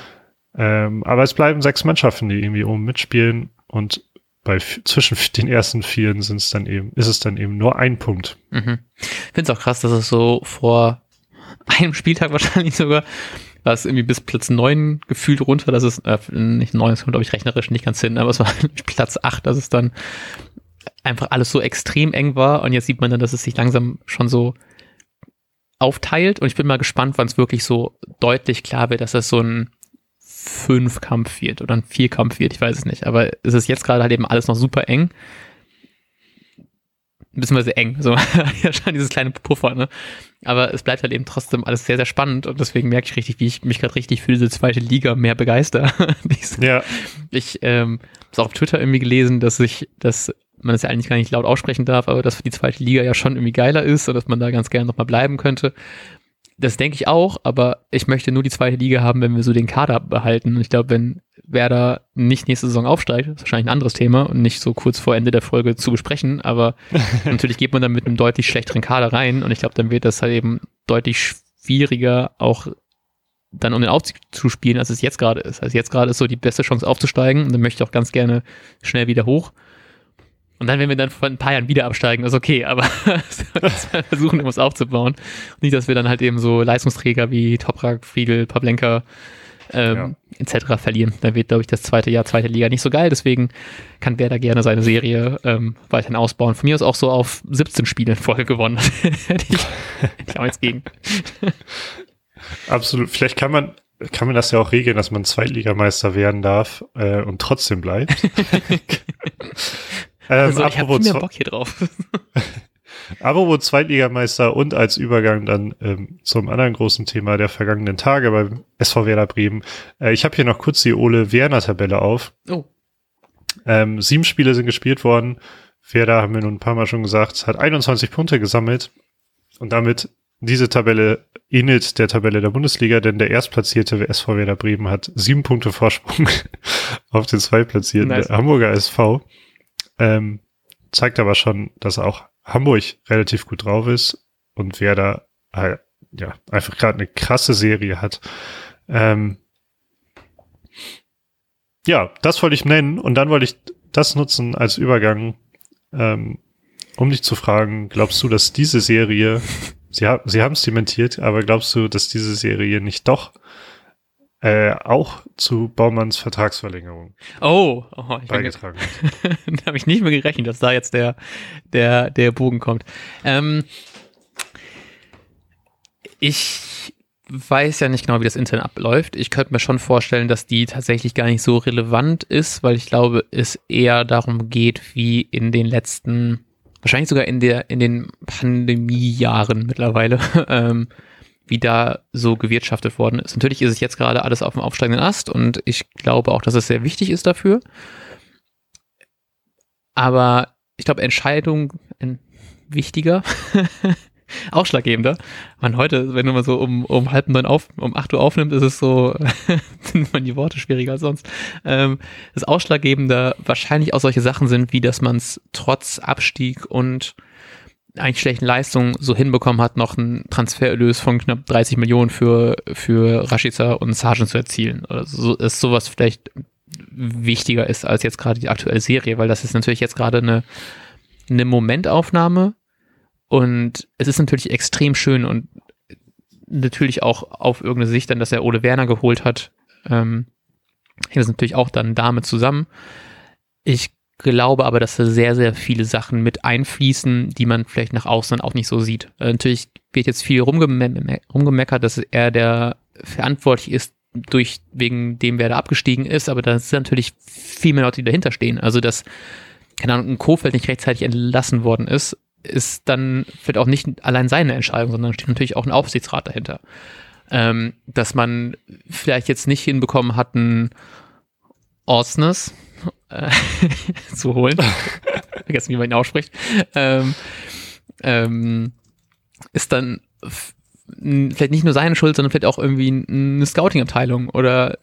Ähm, aber es bleiben sechs Mannschaften, die irgendwie oben mitspielen und bei zwischen den ersten vieren sind es dann eben, ist es dann eben nur ein Punkt. Mhm. Ich finde es auch krass, dass es so vor einem Spieltag wahrscheinlich sogar, war es irgendwie bis Platz neun gefühlt runter, dass es, äh, nicht neun, das kommt glaube ich rechnerisch nicht ganz hin, aber es war Platz acht, dass es dann einfach alles so extrem eng war und jetzt sieht man dann, dass es sich langsam schon so aufteilt und ich bin mal gespannt, wann es wirklich so deutlich klar wird, dass es so ein Fünf-Kampf wird oder ein Vier-Kampf wird, ich weiß es nicht, aber es ist jetzt gerade halt eben alles noch super eng beziehungsweise eng, so ja schon dieses kleine Puffer, ne? Aber es bleibt halt eben trotzdem alles sehr, sehr spannend und deswegen merke ich richtig, wie ich mich gerade richtig für diese zweite Liga mehr begeister. ja. Ich ähm, habe auch auf Twitter irgendwie gelesen, dass ich, dass man das ja eigentlich gar nicht laut aussprechen darf, aber dass die zweite Liga ja schon irgendwie geiler ist und dass man da ganz gerne nochmal bleiben könnte. Das denke ich auch, aber ich möchte nur die zweite Liga haben, wenn wir so den Kader behalten. Und ich glaube, wenn Werder nicht nächste Saison aufsteigt, ist wahrscheinlich ein anderes Thema und nicht so kurz vor Ende der Folge zu besprechen, aber natürlich geht man dann mit einem deutlich schlechteren Kader rein und ich glaube, dann wird das halt eben deutlich schwieriger, auch dann um den Aufstieg zu spielen, als es jetzt gerade ist. Also jetzt gerade ist so die beste Chance aufzusteigen und dann möchte ich auch ganz gerne schnell wieder hoch. Und dann, wenn wir dann vor ein paar Jahren wieder absteigen, ist okay, aber wir versuchen, irgendwas aufzubauen. Nicht, dass wir dann halt eben so Leistungsträger wie Toprak, Friedel, Pavlenka ähm, ja. etc. verlieren. Da wird, glaube ich, das zweite Jahr, zweite Liga nicht so geil. Deswegen kann wer da gerne seine Serie ähm, weiterhin ausbauen. Von mir ist auch so auf 17 Spiele in Folge gewonnen. hätte, ich, hätte ich auch nichts gegen. Absolut. Vielleicht kann man, kann man das ja auch regeln, dass man Zweitligameister werden darf äh, und trotzdem bleibt. Ähm, also, ich habe mehr Bock hier drauf. Aber wo Zweitligameister und als Übergang dann ähm, zum anderen großen Thema der vergangenen Tage beim SV Werder Bremen. Äh, ich habe hier noch kurz die Ole Werner Tabelle auf. Oh. Ähm, sieben Spiele sind gespielt worden. Werder, haben wir nun ein paar Mal schon gesagt, hat 21 Punkte gesammelt und damit diese Tabelle ähnelt der Tabelle der Bundesliga, denn der erstplatzierte SV Werder Bremen hat sieben Punkte Vorsprung auf den zweitplatzierten nice. Hamburger SV. Ähm, zeigt aber schon, dass auch Hamburg relativ gut drauf ist und wer da äh, ja einfach gerade eine krasse Serie hat. Ähm, ja, das wollte ich nennen und dann wollte ich das nutzen als Übergang, ähm, um dich zu fragen, glaubst du, dass diese Serie, sie, ha sie haben es dementiert, aber glaubst du, dass diese Serie nicht doch äh, auch zu Baumanns Vertragsverlängerung oh, oh ich beigetragen hat. da habe ich nicht mehr gerechnet, dass da jetzt der, der, der Bogen kommt. Ähm, ich weiß ja nicht genau, wie das intern abläuft. Ich könnte mir schon vorstellen, dass die tatsächlich gar nicht so relevant ist, weil ich glaube, es eher darum geht, wie in den letzten, wahrscheinlich sogar in der, in den Pandemiejahren mittlerweile, ähm, wie da so gewirtschaftet worden ist. Natürlich ist es jetzt gerade alles auf dem aufsteigenden Ast und ich glaube auch, dass es sehr wichtig ist dafür. Aber ich glaube, Entscheidung wichtiger, ausschlaggebender. Man heute, wenn du mal so um, um halb neun auf, um acht Uhr aufnimmt, ist es so, sind man die Worte schwieriger als sonst. Ähm, das Ausschlaggebende wahrscheinlich auch solche Sachen sind, wie dass man es trotz Abstieg und eigentlich schlechten Leistungen so hinbekommen hat, noch einen Transfererlös von knapp 30 Millionen für, für Rashica und Sargent zu erzielen. Oder so ist sowas vielleicht wichtiger ist als jetzt gerade die aktuelle Serie, weil das ist natürlich jetzt gerade eine, eine Momentaufnahme und es ist natürlich extrem schön und natürlich auch auf irgendeine Sicht dann, dass er Ole Werner geholt hat, ähm, hängt das natürlich auch dann damit zusammen. Ich glaube aber, dass da sehr, sehr viele Sachen mit einfließen, die man vielleicht nach außen auch nicht so sieht. Äh, natürlich wird jetzt viel rumgeme rumgemeckert, dass er der verantwortlich ist durch wegen dem, wer da abgestiegen ist, aber da sind natürlich viel mehr Leute, die dahinter stehen. Also dass, keine Ahnung, ein Kofeld nicht rechtzeitig entlassen worden ist, ist dann vielleicht auch nicht allein seine Entscheidung, sondern steht natürlich auch ein Aufsichtsrat dahinter. Ähm, dass man vielleicht jetzt nicht hinbekommen hat, ein Orsnes äh, zu holen. Vergessen, wie man ihn ausspricht. Ähm, ähm, ist dann vielleicht nicht nur seine Schuld, sondern vielleicht auch irgendwie eine Scouting-Abteilung oder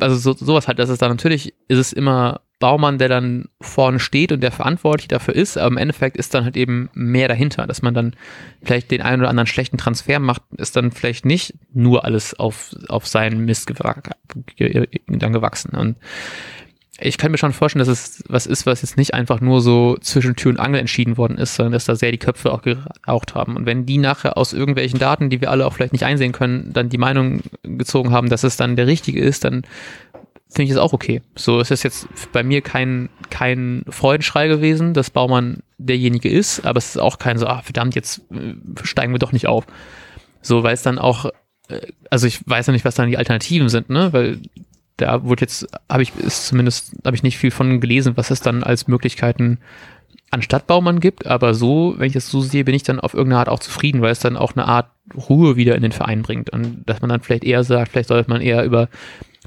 also so, sowas halt. Das ist dann natürlich, ist es immer Baumann, der dann vorne steht und der verantwortlich dafür ist, aber im Endeffekt ist dann halt eben mehr dahinter, dass man dann vielleicht den einen oder anderen schlechten Transfer macht, ist dann vielleicht nicht nur alles auf, auf seinen Mist dann gewachsen. Und ich kann mir schon vorstellen, dass es was ist, was jetzt nicht einfach nur so zwischen Tür und Angel entschieden worden ist, sondern dass da sehr die Köpfe auch geraucht haben. Und wenn die nachher aus irgendwelchen Daten, die wir alle auch vielleicht nicht einsehen können, dann die Meinung gezogen haben, dass es dann der richtige ist, dann finde ich es auch okay. So ist es jetzt bei mir kein, kein Freudenschrei gewesen, dass Baumann derjenige ist, aber es ist auch kein so, ah, verdammt, jetzt äh, steigen wir doch nicht auf. So, weil es dann auch, äh, also ich weiß ja nicht, was dann die Alternativen sind, ne, weil da wurde jetzt, habe ich, ist zumindest, habe ich nicht viel von gelesen, was es dann als Möglichkeiten an Stadtbaumann gibt, aber so, wenn ich das so sehe, bin ich dann auf irgendeine Art auch zufrieden, weil es dann auch eine Art Ruhe wieder in den Verein bringt und dass man dann vielleicht eher sagt, vielleicht sollte man eher über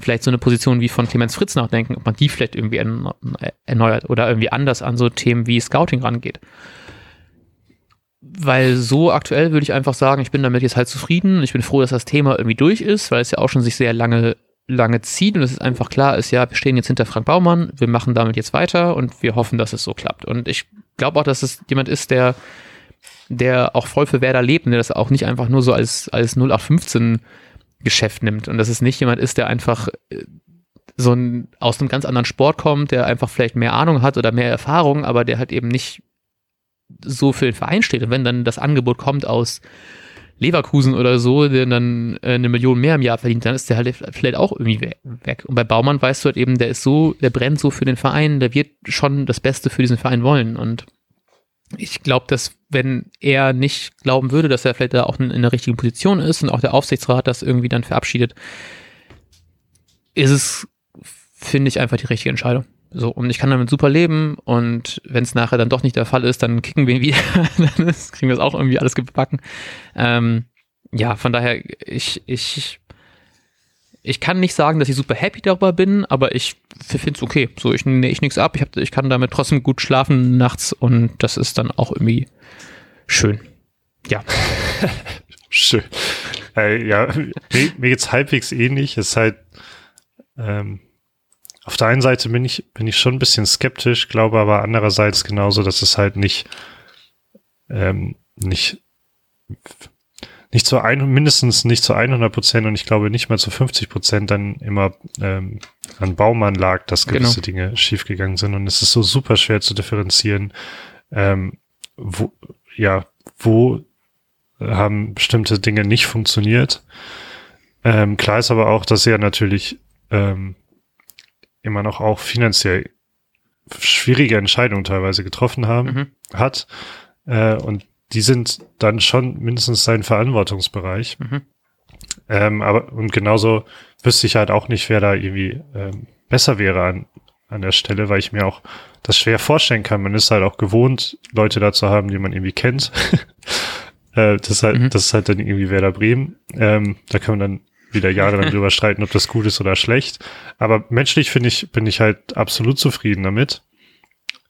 vielleicht so eine Position wie von Clemens Fritz nachdenken, ob man die vielleicht irgendwie erneuert oder irgendwie anders an so Themen wie Scouting rangeht. Weil so aktuell würde ich einfach sagen, ich bin damit jetzt halt zufrieden. Ich bin froh, dass das Thema irgendwie durch ist, weil es ja auch schon sich sehr lange lange zieht und es ist einfach klar ist, ja, wir stehen jetzt hinter Frank Baumann, wir machen damit jetzt weiter und wir hoffen, dass es so klappt. Und ich glaube auch, dass es jemand ist, der, der auch voll für Werder lebt und der das auch nicht einfach nur so als, als 0815 Geschäft nimmt und dass es nicht jemand ist, der einfach äh, so ein, aus einem ganz anderen Sport kommt, der einfach vielleicht mehr Ahnung hat oder mehr Erfahrung, aber der halt eben nicht so für den Verein steht. Und wenn dann das Angebot kommt aus Leverkusen oder so, der dann äh, eine Million mehr im Jahr verdient, dann ist der halt vielleicht auch irgendwie weg. Und bei Baumann weißt du halt eben, der ist so, der brennt so für den Verein, der wird schon das Beste für diesen Verein wollen. Und ich glaube, dass wenn er nicht glauben würde, dass er vielleicht da auch in, der richtigen Position ist und auch der Aufsichtsrat das irgendwie dann verabschiedet, ist es, finde ich, einfach die richtige Entscheidung. So, und ich kann damit super leben und wenn es nachher dann doch nicht der Fall ist, dann kicken wir ihn wieder, dann kriegen wir es auch irgendwie alles gebacken. Ähm, ja, von daher, ich, ich, ich kann nicht sagen, dass ich super happy darüber bin, aber ich finde es okay. So, ich nehme ich nichts ab, ich, hab, ich kann damit trotzdem gut schlafen nachts und das ist dann auch irgendwie schön. Ja. schön. Äh, ja, mir, mir geht's halbwegs ähnlich. Es ist halt, ähm, auf der einen Seite bin ich, bin ich schon ein bisschen skeptisch, glaube aber andererseits genauso, dass es halt nicht, ähm, nicht, nicht zu ein, mindestens nicht zu 100 Prozent und ich glaube nicht mal zu 50 Prozent dann immer ähm, an Baumann lag, dass gewisse genau. Dinge schiefgegangen sind und es ist so super schwer zu differenzieren, ähm, wo, ja, wo haben bestimmte Dinge nicht funktioniert. Ähm, klar ist aber auch, dass er natürlich ähm, immer noch auch finanziell schwierige Entscheidungen teilweise getroffen haben, mhm. hat. Äh, und die sind dann schon mindestens sein Verantwortungsbereich. Mhm. Ähm, aber und genauso wüsste ich halt auch nicht, wer da irgendwie ähm, besser wäre an, an der Stelle, weil ich mir auch das schwer vorstellen kann. Man ist halt auch gewohnt, Leute da zu haben, die man irgendwie kennt. äh, das, ist halt, mhm. das ist halt dann irgendwie Werder Bremen. Ähm, da kann man dann wieder jahrelang drüber streiten, ob das gut ist oder schlecht. Aber menschlich finde ich, bin ich halt absolut zufrieden damit.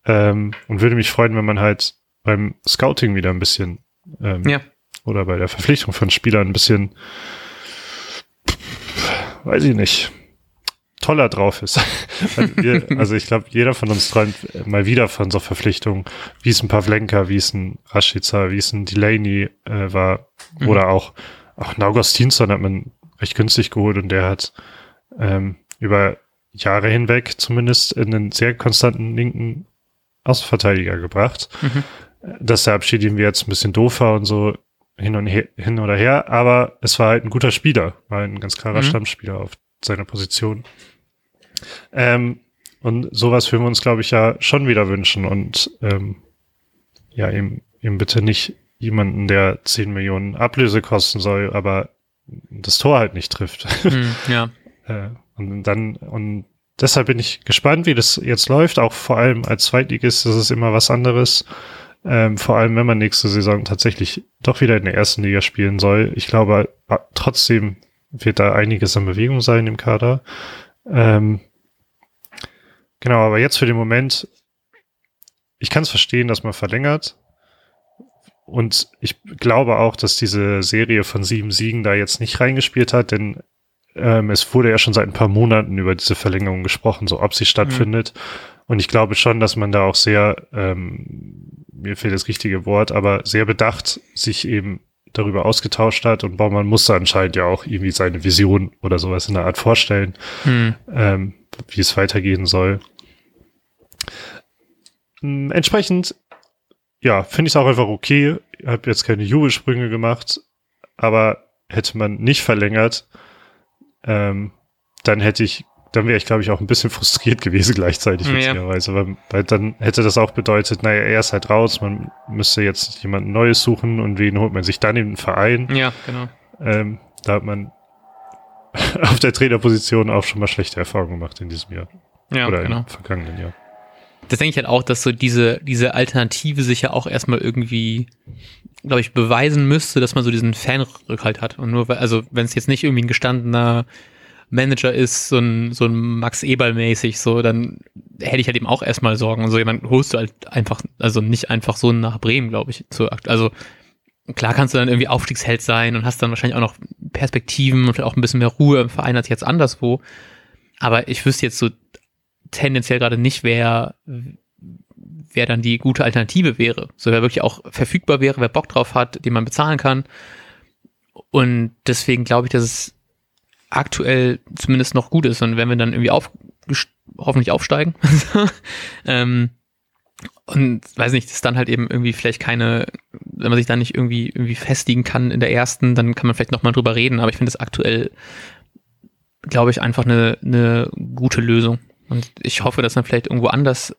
Ähm, und würde mich freuen, wenn man halt beim Scouting wieder ein bisschen ähm, ja. oder bei der Verpflichtung von Spielern ein bisschen, weiß ich nicht, toller drauf ist. wir, also ich glaube, jeder von uns träumt mal wieder von so Verpflichtungen, wie es ein Pavlenka, wie es ein Rashica, wie es ein Delaney äh, war mhm. oder auch auch ein Augustinsson hat man recht günstig geholt und der hat ähm, über Jahre hinweg zumindest in einen sehr konstanten linken Außenverteidiger gebracht. Mhm. Dass der Abschied irgendwie jetzt ein bisschen doof war und so hin und her, hin oder her, aber es war halt ein guter Spieler, war ein ganz klarer mhm. Stammspieler auf seiner Position. Ähm, und sowas würden wir uns, glaube ich, ja schon wieder wünschen und ähm, ja, eben, eben bitte nicht jemanden, der 10 Millionen Ablöse kosten soll, aber das Tor halt nicht trifft. Mhm, ja. äh, und dann, und deshalb bin ich gespannt, wie das jetzt läuft. Auch vor allem als Zweitligist ist es immer was anderes. Ähm, vor allem, wenn man nächste Saison tatsächlich doch wieder in der ersten Liga spielen soll. Ich glaube, trotzdem wird da einiges an Bewegung sein im Kader. Ähm, genau, aber jetzt für den Moment, ich kann es verstehen, dass man verlängert. Und ich glaube auch, dass diese Serie von sieben Siegen da jetzt nicht reingespielt hat, denn ähm, es wurde ja schon seit ein paar Monaten über diese Verlängerung gesprochen, so ob sie stattfindet. Mhm. Und ich glaube schon, dass man da auch sehr, ähm, mir fehlt das richtige Wort, aber sehr bedacht sich eben darüber ausgetauscht hat und Baumann musste anscheinend ja auch irgendwie seine Vision oder sowas in der Art vorstellen, mhm. ähm, wie es weitergehen soll. Ähm, entsprechend, ja, finde ich es auch einfach okay. Ich habe jetzt keine Jubelsprünge gemacht, aber hätte man nicht verlängert, ähm, dann hätte ich, dann wäre ich, glaube ich, auch ein bisschen frustriert gewesen gleichzeitig, witzigerweise, weil, weil dann hätte das auch bedeutet, naja, er ist halt raus, man müsste jetzt jemanden Neues suchen und wen holt man sich dann in den Verein? Ja, genau. Ähm, da hat man auf der Trainerposition auch schon mal schlechte Erfahrungen gemacht in diesem Jahr. Ja, Oder genau. im vergangenen Jahr. Das denke ich halt auch, dass so diese, diese Alternative sich ja auch erstmal irgendwie glaube ich, beweisen müsste, dass man so diesen Fanrückhalt hat. Und nur weil, also wenn es jetzt nicht irgendwie ein gestandener Manager ist, so ein, so ein Max Eberl-mäßig, so, dann hätte ich halt eben auch erstmal Sorgen. Und so jemand holst du halt einfach, also nicht einfach so nach Bremen, glaube ich. Zu, also klar kannst du dann irgendwie Aufstiegsheld sein und hast dann wahrscheinlich auch noch Perspektiven und auch ein bisschen mehr Ruhe im Verein als jetzt anderswo. Aber ich wüsste jetzt so tendenziell gerade nicht, wer, wer dann die gute Alternative wäre. So wer wirklich auch verfügbar wäre, wer Bock drauf hat, den man bezahlen kann. Und deswegen glaube ich, dass es aktuell zumindest noch gut ist. Und wenn wir dann irgendwie auf, hoffentlich aufsteigen, ähm, und weiß nicht, ist dann halt eben irgendwie vielleicht keine, wenn man sich da nicht irgendwie irgendwie festigen kann in der ersten, dann kann man vielleicht nochmal drüber reden. Aber ich finde es aktuell, glaube ich, einfach eine, eine gute Lösung. Und ich hoffe, dass dann vielleicht irgendwo anders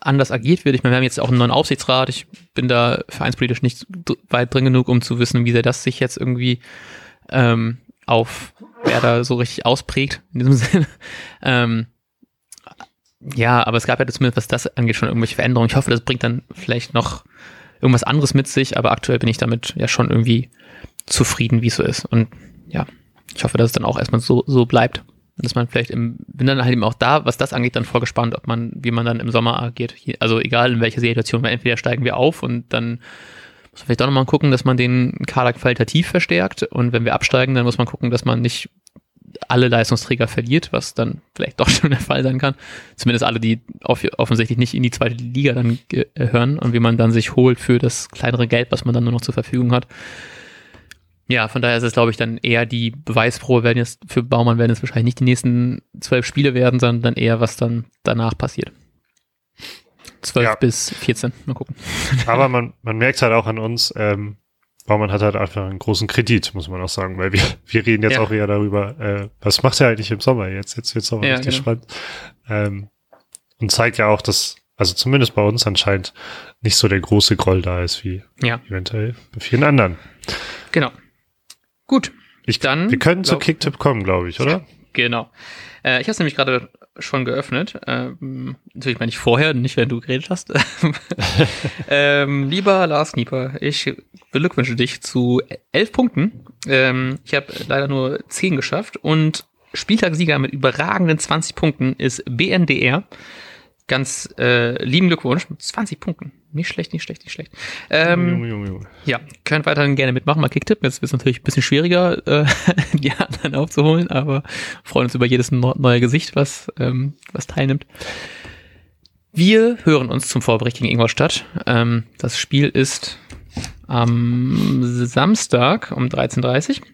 anders agiert wird. Ich meine, wir haben jetzt auch einen neuen Aufsichtsrat. Ich bin da vereinspolitisch nicht weit drin genug, um zu wissen, wie sehr das sich jetzt irgendwie ähm, auf wer da so richtig ausprägt in diesem Sinne. Ähm, ja, aber es gab ja zumindest, was das angeht, schon irgendwelche Veränderungen. Ich hoffe, das bringt dann vielleicht noch irgendwas anderes mit sich, aber aktuell bin ich damit ja schon irgendwie zufrieden, wie es so ist. Und ja, ich hoffe, dass es dann auch erstmal so, so bleibt dass man vielleicht im, bin dann halt eben auch da, was das angeht, dann vorgespannt, ob man, wie man dann im Sommer agiert. Also egal in welcher Situation, weil entweder steigen wir auf und dann muss man vielleicht auch nochmal gucken, dass man den Kader qualitativ verstärkt und wenn wir absteigen, dann muss man gucken, dass man nicht alle Leistungsträger verliert, was dann vielleicht doch schon der Fall sein kann. Zumindest alle, die off offensichtlich nicht in die zweite Liga dann gehören und wie man dann sich holt für das kleinere Geld, was man dann nur noch zur Verfügung hat. Ja, von daher ist es, glaube ich, dann eher die Beweisprobe werden jetzt für Baumann werden es wahrscheinlich nicht die nächsten zwölf Spiele werden, sondern eher, was dann danach passiert. Zwölf ja. bis 14, mal gucken. Aber man, man merkt halt auch an uns, ähm, Baumann hat halt einfach einen großen Kredit, muss man auch sagen, weil wir, wir reden jetzt ja. auch eher darüber, äh, was macht er eigentlich im Sommer jetzt? Jetzt wird Sommer ja, richtig genau. spannend. Ähm, und zeigt ja auch, dass, also zumindest bei uns anscheinend nicht so der große Groll da ist, wie ja. eventuell bei vielen anderen. Genau. Gut. Ich, dann. Wir können zu Kicktip kommen, glaube ich, oder? Genau. Äh, ich habe es nämlich gerade schon geöffnet. Ähm, natürlich meine ich vorher, nicht wenn du geredet hast. ähm, lieber Lars Knieper, ich beglückwünsche dich zu elf Punkten. Ähm, ich habe leider nur zehn geschafft und Spieltagssieger mit überragenden 20 Punkten ist BNDR. Ganz äh, lieben Glückwunsch mit 20 Punkten. Nicht schlecht, nicht schlecht, nicht schlecht. Ähm, Junge, Junge, Junge. Ja, könnt weiterhin gerne mitmachen, mal Kicktipp. Jetzt wird es natürlich ein bisschen schwieriger, äh, die anderen aufzuholen, aber freuen uns über jedes neue Gesicht, was, ähm, was teilnimmt. Wir hören uns zum Vorbericht gegen Ingolstadt. Ähm, das Spiel ist am Samstag um 13.30 Uhr.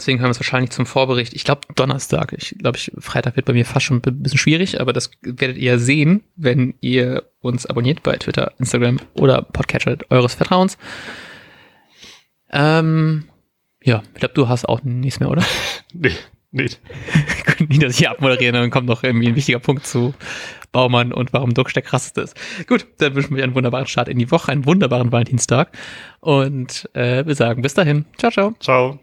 Deswegen hören wir es wahrscheinlich zum Vorbericht. Ich glaube Donnerstag. Ich glaube, ich, Freitag wird bei mir fast schon ein bisschen schwierig, aber das werdet ihr sehen, wenn ihr uns abonniert bei Twitter, Instagram oder Podcatcher eures Vertrauens. Ähm, ja, ich glaube, du hast auch nichts mehr, oder? Nee, nee. Nicht, dass ich hier abmoderiere, dann kommt noch irgendwie ein wichtiger Punkt zu Baumann und warum Duck der krasseste ist. Gut, dann wünschen wir einen wunderbaren Start in die Woche, einen wunderbaren Valentinstag und äh, wir sagen bis dahin. Ciao, ciao. Ciao.